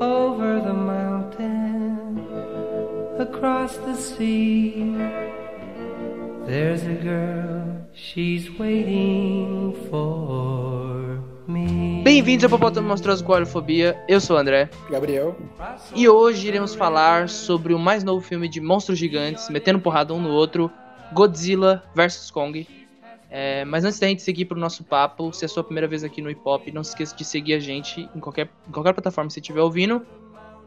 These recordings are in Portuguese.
over the mountain, across the sea. There's a girl, she's waiting for me. Bem-vindos ao Popotamo Monstruoso com Aerofobia, eu sou o André. Gabriel. E hoje iremos falar sobre o mais novo filme de monstros gigantes, metendo porrada um no outro, Godzilla vs Kong. É, mas antes da gente seguir pro nosso papo, se é a sua primeira vez aqui no Hip Hop, não se esqueça de seguir a gente em qualquer, em qualquer plataforma que você estiver ouvindo.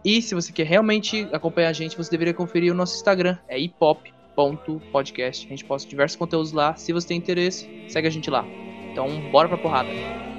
E se você quer realmente acompanhar a gente, você deveria conferir o nosso Instagram, é hiphop.podcast. A gente posta diversos conteúdos lá. Se você tem interesse, segue a gente lá. Então, bora pra porrada.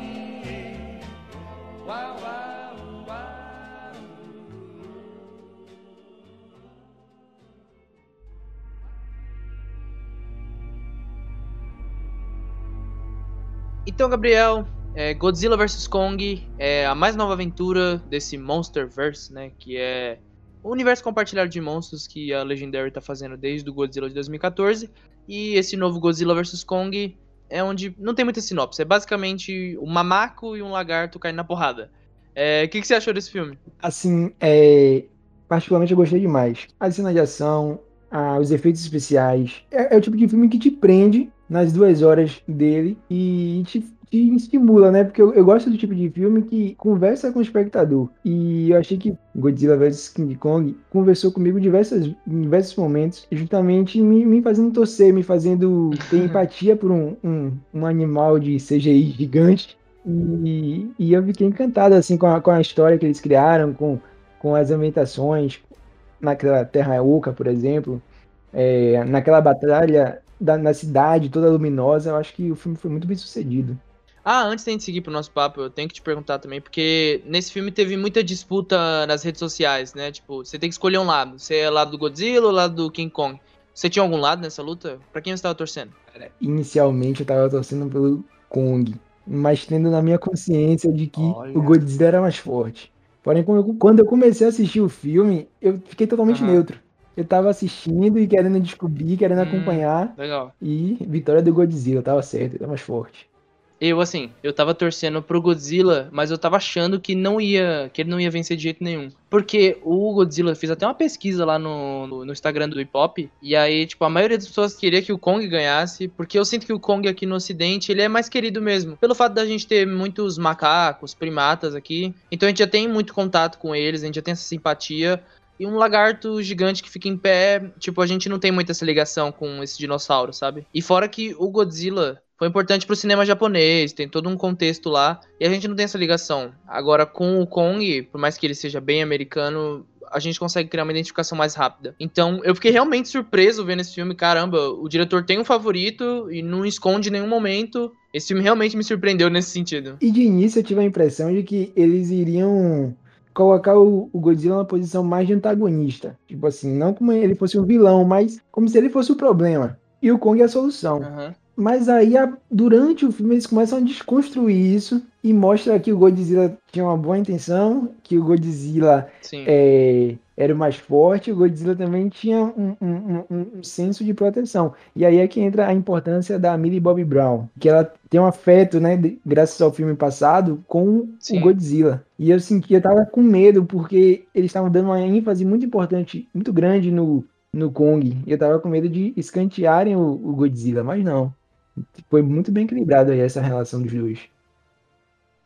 Então, Gabriel, é, Godzilla vs Kong é a mais nova aventura desse Monsterverse, né? Que é o universo compartilhado de monstros que a Legendary tá fazendo desde o Godzilla de 2014. E esse novo Godzilla vs Kong é onde não tem muita sinopse. É basicamente um mamaco e um lagarto caindo na porrada. É, O que, que você achou desse filme? Assim, é, particularmente eu gostei demais. A cena de ação, ah, os efeitos especiais. É, é o tipo de filme que te prende nas duas horas dele e te, te estimula, né? Porque eu, eu gosto do tipo de filme que conversa com o espectador. E eu achei que Godzilla vs King Kong conversou comigo diversas, em diversos momentos, justamente me, me fazendo torcer, me fazendo ter empatia por um, um, um animal de CGI gigante. E, e eu fiquei encantado assim com a, com a história que eles criaram, com, com as ambientações, naquela Terra Oca, por exemplo, é, naquela batalha da, na cidade toda luminosa, eu acho que o filme foi muito bem sucedido. Ah, antes da gente seguir pro nosso papo, eu tenho que te perguntar também, porque nesse filme teve muita disputa nas redes sociais, né? Tipo, você tem que escolher um lado. Você é lado do Godzilla ou lado do King Kong? Você tinha algum lado nessa luta? Pra quem você tava torcendo? Inicialmente eu tava torcendo pelo Kong, mas tendo na minha consciência de que Olha. o Godzilla era mais forte. Porém, quando eu- comecei a assistir o filme, eu fiquei totalmente Aham. neutro. Eu tava assistindo e querendo descobrir, querendo Hum. acompanhar. Legal. E vitória do Godzilla, tava certo, ele tá mais forte. Eu, assim, eu tava torcendo pro Godzilla, mas eu tava achando que não ia, que ele não ia vencer de jeito nenhum. Porque o Godzilla, fiz até uma pesquisa lá no, no, no Instagram do Hip Hop, e aí, tipo, a maioria das pessoas queria que o Kong ganhasse, porque eu sinto que o Kong aqui no ocidente, ele é mais querido mesmo. Pelo fato da gente ter muitos macacos, primatas aqui, então a gente já tem muito contato com eles, a gente já tem essa simpatia, e um lagarto gigante que fica em pé, tipo, a gente não tem muita essa ligação com esse dinossauro, sabe? E fora que o Godzilla foi importante pro cinema japonês, tem todo um contexto lá, e a gente não tem essa ligação. Agora, com o Kong, por mais que ele seja bem americano, a gente consegue criar uma identificação mais rápida. Então, eu fiquei realmente surpreso vendo esse filme. Caramba, o diretor tem um favorito e não esconde nenhum momento. Esse filme realmente me surpreendeu nesse sentido. E de início eu tive a impressão de que eles iriam colocar o, o Godzilla na posição mais de antagonista. Tipo assim, não como ele fosse um vilão, mas como se ele fosse o problema. E o Kong é a solução. Aham. Mas aí, a- durante o filme, eles começam a desconstruir isso e mostra que o Godzilla tinha uma boa intenção, que o Godzilla é, era o mais forte, o Godzilla também tinha um, um- um- um senso de proteção. E aí é que entra a importância da Millie Bobby Brown, que ela tem um afeto, né, graças ao filme passado, com Sim. o Godzilla. E eu senti, eu tava com medo, porque eles estavam dando uma ênfase muito importante, muito grande no, no Kong. E eu tava com medo de escantearem o, o Godzilla, mas não. Foi muito bem equilibrado aí essa relação dos dois.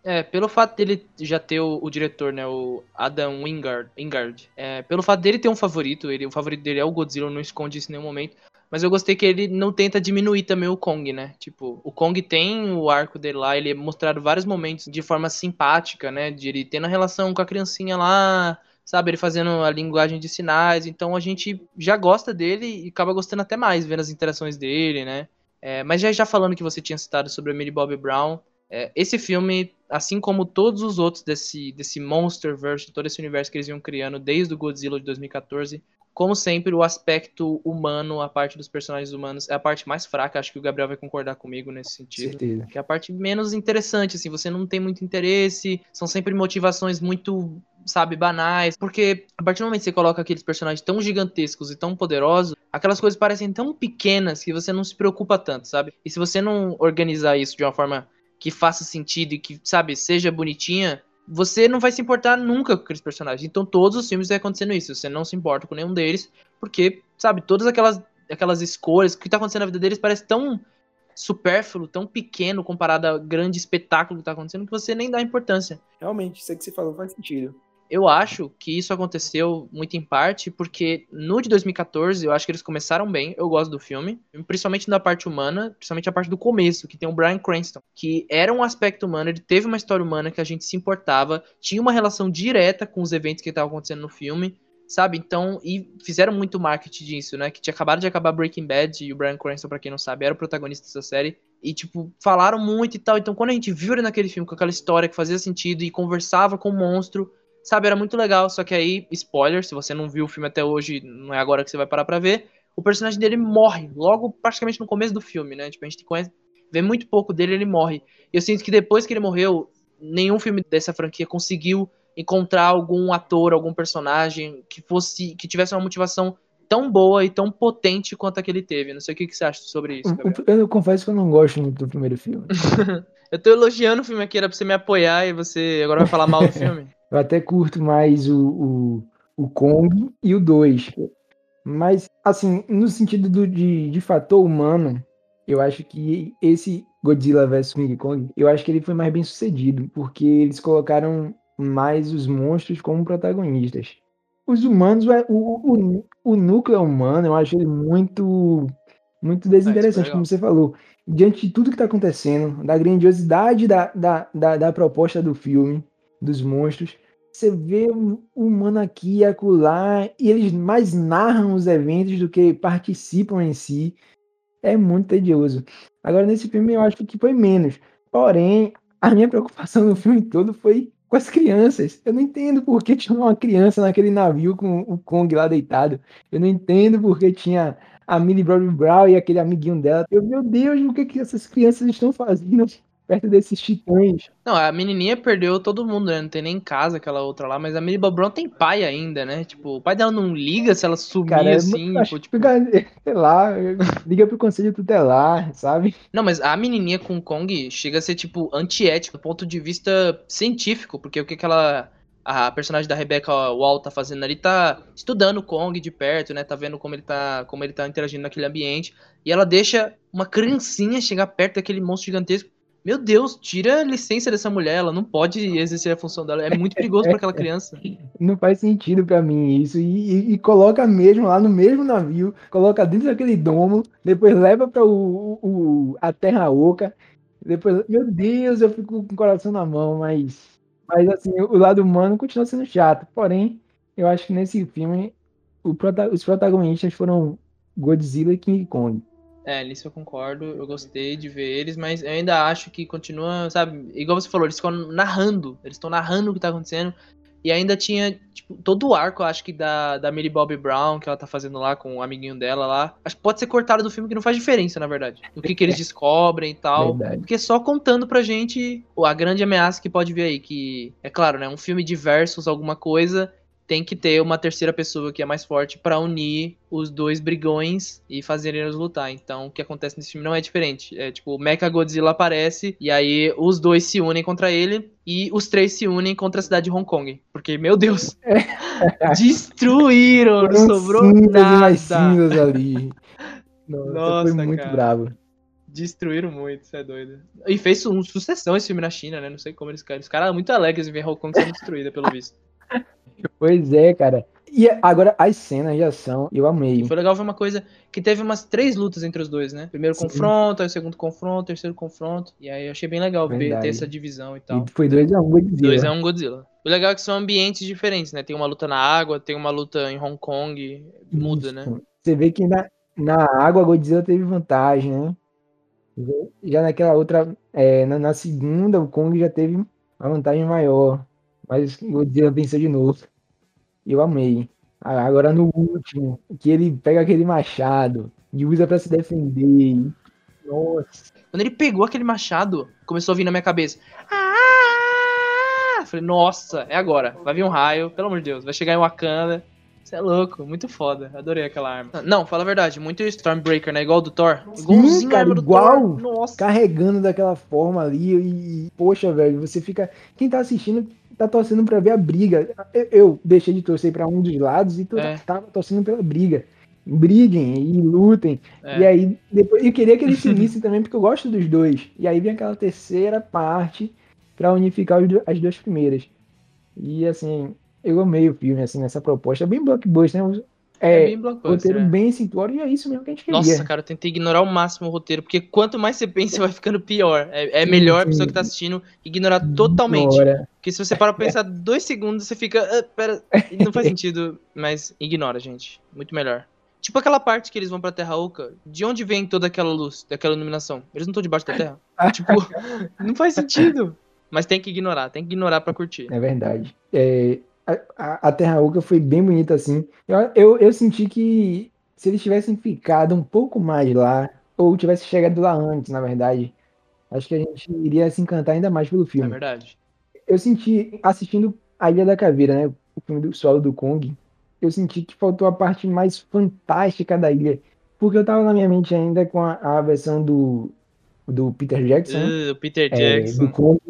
É, pelo fato dele já ter o, o diretor, né, o Adam Wingard, Wingard é, pelo fato dele ter um favorito, ele, o favorito dele é o Godzilla, não esconde isso em nenhum momento, mas eu gostei que ele não tenta diminuir também o Kong, né, tipo, o Kong tem o arco dele lá, ele é mostrado vários momentos de forma simpática, né, de ele tendo a relação com a criancinha lá, sabe, ele fazendo a linguagem de sinais, então a gente já gosta dele e acaba gostando até mais vendo as interações dele, né, é, mas já, já falando que você tinha citado sobre a Millie Bobby Brown, é, esse filme, assim como todos os outros desse, desse Monsterverse, todo esse universo que eles iam criando desde o Godzilla de 2014, como sempre, o aspecto humano, a parte dos personagens humanos, é a parte mais fraca. Acho que o Gabriel vai concordar comigo nesse sentido. Certeza. Que é a parte menos interessante, assim, você não tem muito interesse, são sempre motivações muito, sabe, banais. Porque a partir do momento que você coloca aqueles personagens tão gigantescos e tão poderosos, aquelas coisas parecem tão pequenas que você não se preocupa tanto, sabe? E se você não organizar isso de uma forma que faça sentido e que, sabe, seja bonitinha, você não vai se importar nunca com aqueles personagens. Então todos os filmes vai acontecendo isso. Você não se importa com nenhum deles, porque, sabe, todas aquelas, aquelas escolhas, o que tá acontecendo na vida deles parece tão supérfluo, tão pequeno comparado ao grande espetáculo que tá acontecendo, que você nem dá importância. Realmente, isso aí que você falou faz sentido. Eu acho que isso aconteceu muito em parte porque no de 2014 eu acho que eles começaram bem. Eu gosto do filme, principalmente na parte humana, principalmente a parte do começo, que tem o Brian Cranston, que era um aspecto humano, ele teve uma história humana que a gente se importava, tinha uma relação direta com os eventos que estavam acontecendo no filme sabe? Então, e fizeram muito marketing disso, né? Que tinha acabado de acabar Breaking Bad e o Brian Cranston, pra quem não sabe, era o protagonista dessa série. E, tipo, falaram muito e tal. Então, quando a gente viu ele naquele filme com aquela história que fazia sentido e conversava com o monstro, sabe? Era muito legal. Só que aí, spoiler, se você não viu o filme até hoje, não é agora que você vai parar pra ver. O personagem dele morre logo praticamente no começo do filme, né? Tipo, a gente conhece, vê muito pouco dele, ele morre. E eu sinto que depois que ele morreu, nenhum filme dessa franquia conseguiu encontrar algum ator, algum personagem que fosse que tivesse uma motivação tão boa e tão potente quanto a que ele teve. Não sei o que, que você acha sobre isso. Eu, eu, confesso que eu não gosto muito do primeiro filme. eu tô elogiando o filme aqui, era pra você me apoiar e você agora vai falar mal do filme. eu até curto mais o, o, o Kong e o 2. Mas, assim, no sentido do, de, de fator humano, eu acho que esse Godzilla vs King Kong, eu acho que ele foi mais bem sucedido, porque eles colocaram mais os monstros como protagonistas. Os humanos, o, o, o núcleo humano, eu acho ele muito, muito desinteressante, como você falou. Diante de tudo que está acontecendo, da grandiosidade da, da, da, da, proposta do filme, dos monstros, você vê o humano aqui e acolá, e eles mais narram os eventos do que participam em si. É muito tedioso. Agora, nesse filme, eu acho que foi menos. Porém, a minha preocupação no filme todo foi com as crianças. Eu não entendo por que tinha uma criança naquele navio com o Kong lá deitado. Eu não entendo por que tinha a Millie Bobby Brown e aquele amiguinho dela. Eu, meu Deus, o que, que essas crianças estão fazendo perto desses titãs? Não, a menininha perdeu todo mundo, né? Não tem nem em casa aquela outra lá, mas a Millie Bobby Brown tem pai ainda, né? Tipo, o pai dela não liga se ela sumir Cara, assim. Acho tipo, tipo... Sei lá, liga pro conselho tutelar, sabe? Não, mas a menininha com Kong chega a ser, tipo, antiético do ponto de vista científico, porque o que que ela a personagem da Rebecca Wall tá fazendo ali tá estudando o Kong de perto, né? Tá vendo como ele tá, como ele tá interagindo naquele ambiente. E ela deixa uma criancinha chegar perto daquele monstro gigantesco meu Deus, tira a licença dessa mulher, ela não pode exercer a função dela. É muito perigoso para aquela criança. Não faz sentido para mim isso. E, e, e, coloca mesmo lá no mesmo navio, coloca dentro daquele domo, depois leva para o, o, a Terra Oca. Depois, meu Deus, eu fico com o coração na mão, mas, mas assim, o lado humano continua sendo chato. Porém, eu acho que nesse filme o, os protagonistas foram Godzilla e King Kong. É, nisso eu concordo. Eu gostei de ver eles, mas eu ainda acho que continua, sabe? Igual você falou, eles ficam narrando. Eles estão narrando o que tá acontecendo. E ainda tinha, tipo, todo o arco, acho que, da, da Millie Bobby Brown, que ela tá fazendo lá com o amiguinho dela lá. Acho que pode ser cortado do filme, que não faz diferença, na verdade. O que, que eles descobrem e tal. Verdade. Porque é só contando pra gente a grande ameaça que pode vir aí. Que, é claro, né? Um filme de versus alguma coisa tem que ter uma terceira pessoa que é mais forte para unir os dois brigões e fazerem eles lutar. Então, o que acontece nesse filme não é diferente. É tipo, o Mecha Godzilla aparece e aí os dois se unem contra ele e os três se unem contra a cidade de Hong Kong. Porque, meu Deus, destruíram, não sobrou nada. Mais ali. Nossa, Nossa foi muito cara. bravo. Destruíram muito, você é doido. E fez um sucessão esse filme na China, né? Não sei como eles caras. Os caras muito alegres em ver Hong Kong sendo destruída, pelo visto. Pois é, cara. E agora, as cenas de ação, eu amei. Foi legal ver uma coisa que teve umas três lutas entre os dois, né? Primeiro Sim. confronto, aí segundo confronto, terceiro confronto. E aí eu achei bem legal ver, ter essa divisão e tal. E foi 2x1 um Godzilla. 2x1 um Godzilla. O legal é que são ambientes diferentes, né? Tem uma luta na água, tem uma luta em Hong Kong, muda, né? Isso. né? Você vê que na, na água Godzilla teve vantagem, né? Já naquela outra, é, na, na segunda, o Kong já teve uma vantagem maior. Mas Godzilla venceu de novo. Eu amei. Agora no último, que ele pega aquele machado e usa para se defender. Nossa. Quando ele pegou aquele machado, começou a vir na minha cabeça. Ah! Falei, nossa, é agora. Vai vir um raio, pelo amor de Deus. Vai chegar em Wakanda. Você é louco, muito foda. Adorei aquela arma. Não, fala a verdade, muito Stormbreaker, né? Igual do Thor. Igualzinho Sim, cara, igual, Nossa. Carregando daquela forma ali e, poxa, velho, você fica... Quem tá assistindo tá torcendo pra ver a briga. Eu, eu deixei de torcer pra um dos lados e tu É. tava torcendo pela briga. Briguem e lutem. É. E aí, depois, eu queria que eles se unissem também, porque eu gosto dos dois. E aí vem aquela terceira parte pra unificar os as duas primeiras. E assim, eu amei o filme, assim, nessa proposta. Bem blockbuster, né? É É, bem blockbuster. roteiro é. bem simplório e é isso mesmo que a gente queria. Nossa, cara, eu tentei ignorar ao máximo o roteiro, porque quanto mais você pensa, vai ficando pior. É, é melhor a pessoa que tá assistindo ignorar totalmente. Ignora. Porque se você para pra pensar dois segundos, você fica. "Ah, pera, não faz sentido, mas ignora, gente. Muito melhor. Tipo aquela parte que eles vão pra Terra Oca, de onde vem toda aquela luz, daquela iluminação? Eles não estão debaixo da Terra? tipo, não faz sentido. Mas tem que ignorar, tem que ignorar pra curtir. É verdade. É, a, a, Terra Oca foi bem bonita assim. Eu, eu, eu senti que se eles tivessem ficado um pouco mais lá, ou tivesse chegado lá antes, na verdade, acho que a gente iria se encantar ainda mais pelo É filme. verdade. Eu senti, assistindo A Ilha da Caveira, né? O filme do solo do Kong, eu senti que faltou a parte mais fantástica da ilha. Porque eu tava na minha mente ainda com a, a versão do, do Peter Jackson? Uh, Peter É, Jackson. do Kong.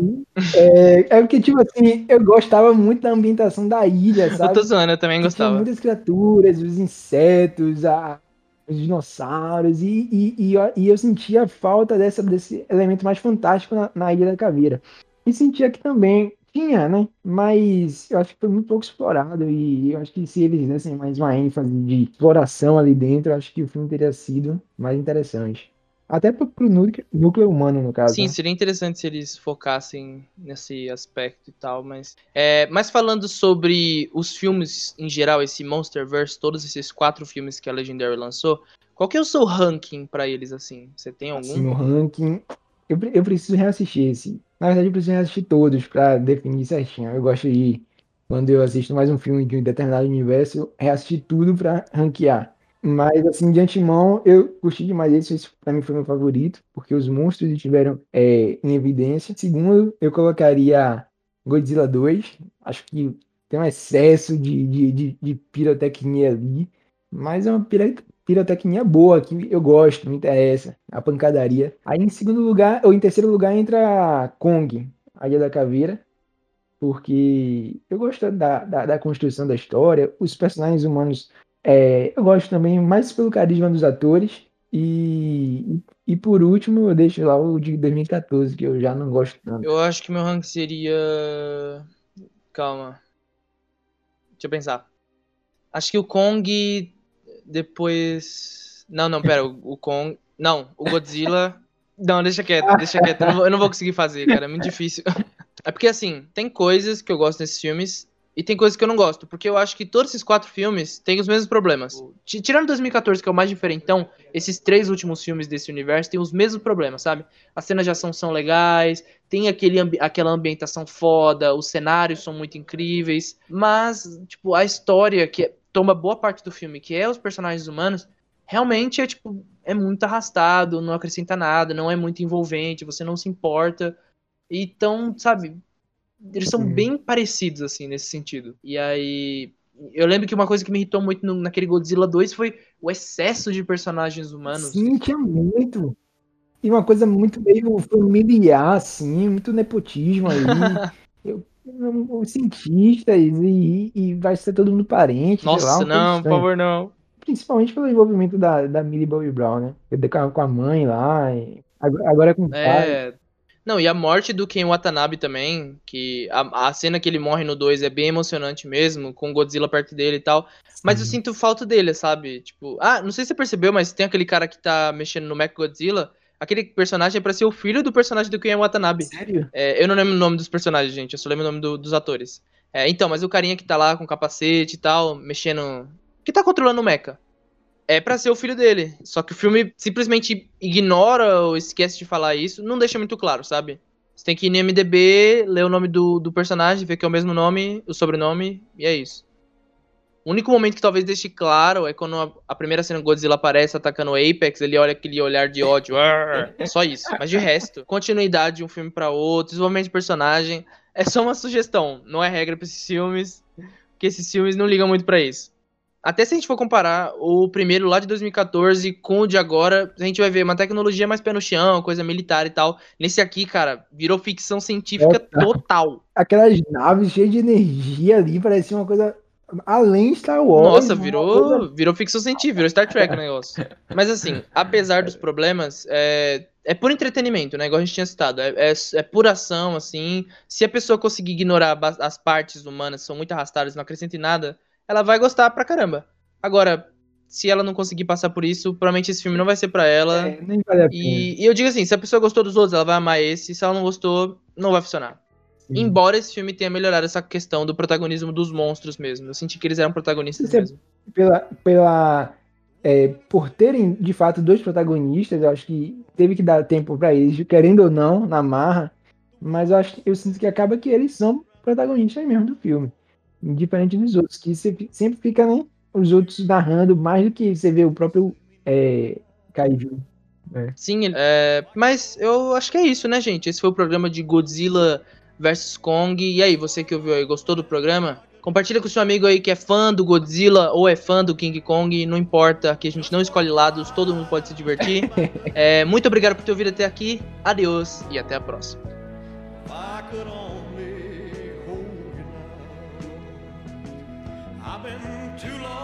É, é porque, tipo assim, eu gostava muito da ambientação da ilha, Eu sabe? tô zoando, eu também Tinha gostava. muitas criaturas, os insetos, a- os dinossauros, e, e, e, eu, e eu sentia falta dessa, desse elemento mais fantástico na, na Ilha da Caveira. E sentia que também tinha, né? Mas eu acho que foi muito pouco explorado, e eu acho que se eles dessem mais uma ênfase de exploração ali dentro, eu acho que o filme teria sido mais interessante. Até pro, pro núcleo, núcleo humano, no caso. Sim, né? seria interessante se eles focassem nesse aspecto e tal, mas. É, mas falando sobre os filmes em geral, esse Monsterverse, todos esses quatro filmes que a Legendary lançou, qual que é o seu ranking pra eles, assim? Você tem algum? Assim, o ranking. Eu, eu preciso reassistir esse. Na verdade, eu preciso reassistir todos pra definir certinho. Eu gosto de, quando eu assisto mais um filme de um determinado universo, reassistir tudo pra ranquear. Mas, assim, de antemão, eu curti demais esse. Esse pra mim foi meu favorito, porque os monstros estiveram é, em evidência. Segundo, eu colocaria Godzilla 2. Acho que tem um excesso de, de, de, de pirotecnia ali. Mas é uma pirotecnia boa, que eu gosto, me interessa. A pancadaria. Aí em segundo lugar, ou em terceiro lugar, entra Kong, a Ilha da Caveira. Porque eu gosto da, da, da construção da história, os personagens humanos. é, eu gosto também mais pelo carisma dos atores. E, e por último, eu deixo lá o de 2014, que eu já não gosto tanto. Eu acho que meu ranking seria. Calma. Deixa eu pensar. Acho que o Kong. Depois. Não, não, pera. O, o Kong. Não, o Godzilla. Não, deixa quieto, deixa quieto. Eu não, vou, eu não vou conseguir fazer, cara. É muito difícil. É porque, assim, tem coisas que eu gosto nesses filmes e tem coisas que eu não gosto. Porque eu acho que todos esses quatro filmes têm os mesmos problemas. Ti- Tirando 2014, que é o mais diferentão, esses três últimos filmes desse universo têm os mesmos problemas, sabe? As cenas de ação são legais, tem aquele ambi- aquela ambientação foda, os cenários são muito incríveis, mas, tipo, a história que é- toma boa parte do filme, que é os personagens humanos, realmente é, tipo, é muito arrastado, não acrescenta nada, não é muito envolvente, você não se importa. Então, sabe, eles são Sim. bem parecidos, assim, nesse sentido. E aí, eu lembro que uma coisa que me irritou muito no- naquele Godzilla 2 foi o excesso de personagens humanos. Sim, tinha muito. E uma coisa muito meio familiar, assim, muito nepotismo aí. Eu- os cientistas e, e vai ser todo mundo parente, lá, Nossa, coisa não, por favor, não. Principalmente pelo envolvimento da, da Millie Bobby Brown, né? Eu com a- com a mãe lá, e agora, agora com o pai. É. Não, e a morte do Ken Watanabe também, que a, a cena que ele morre no 2 é bem emocionante mesmo, com o Godzilla perto dele e tal. Mas eu Sim. sinto falta dele, sabe? Tipo, ah, não sei se você percebeu, mas tem aquele cara que tá mexendo no Mech Godzilla. Aquele personagem é pra ser o filho do personagem do Ken Watanabe. Sério? É, eu não lembro o nome dos personagens, gente, eu só lembro o nome do- dos atores. É, então, mas o carinha que tá lá com capacete e tal, mexendo. Que tá controlando o mecha. É pra ser o filho dele. Só que o filme simplesmente ignora ou esquece de falar isso, não deixa muito claro, sabe? Você tem que ir no MDB, ler o nome do, do personagem, ver que é o mesmo nome, o sobrenome, e é isso. O único momento que talvez deixe claro é quando a, primeira cena Godzilla aparece atacando o Apex, ele olha aquele olhar de ódio. É só isso. Mas de resto, continuidade de um filme pra outro, desenvolvimento de personagem, é só uma sugestão, não é regra pra esses filmes, porque esses filmes não ligam muito pra isso. até se a gente for comparar o primeiro lá de 2014 com o de agora, a gente vai ver uma tecnologia mais pé no chão, coisa militar e tal. Nesse aqui, cara, virou ficção científica é, tá. total. Aquelas naves cheias de energia ali, parecia uma coisa além Star Wars. Nossa, virou, coisa... virou ficção científica, virou Star Trek o negócio. Mas assim, apesar dos problemas, é, é por entretenimento, né? Igual a gente tinha citado. É, é, é pura ação, assim. Se a pessoa conseguir ignorar as partes humanas, que são muito arrastadas, não acrescenta em nada, ela vai gostar pra caramba. Agora, se ela não conseguir passar por isso, provavelmente esse filme não vai ser para ela. É, nem vale a pena. E, e, eu digo assim, se a pessoa gostou dos outros, ela vai amar esse. Se ela não gostou, não vai funcionar. Sim. Embora esse filme tenha melhorado essa questão do protagonismo dos monstros mesmo. Eu senti que eles eram protagonistas é mesmo. Pela, pela é, por terem de fato dois protagonistas, eu acho que teve que dar tempo para eles, querendo ou não, na marra. Mas eu acho eu sinto que acaba que eles são protagonistas mesmo do filme, diferente dos outros, que sempre fica né, os outros narrando mais do que você vê o próprio é, Kaiju. É. Sim, é, mas eu acho que é isso, né, gente? Esse foi o programa de Godzilla vs Kong. E aí, você que ouviu aí, gostou do programa? Compartilha com seu amigo aí que é fã do Godzilla ou é fã do King Kong, não importa, que a gente não escolhe lados, todo mundo pode se divertir. é, muito obrigado por ter ouvido até aqui, adeus e até a próxima. Let them fight.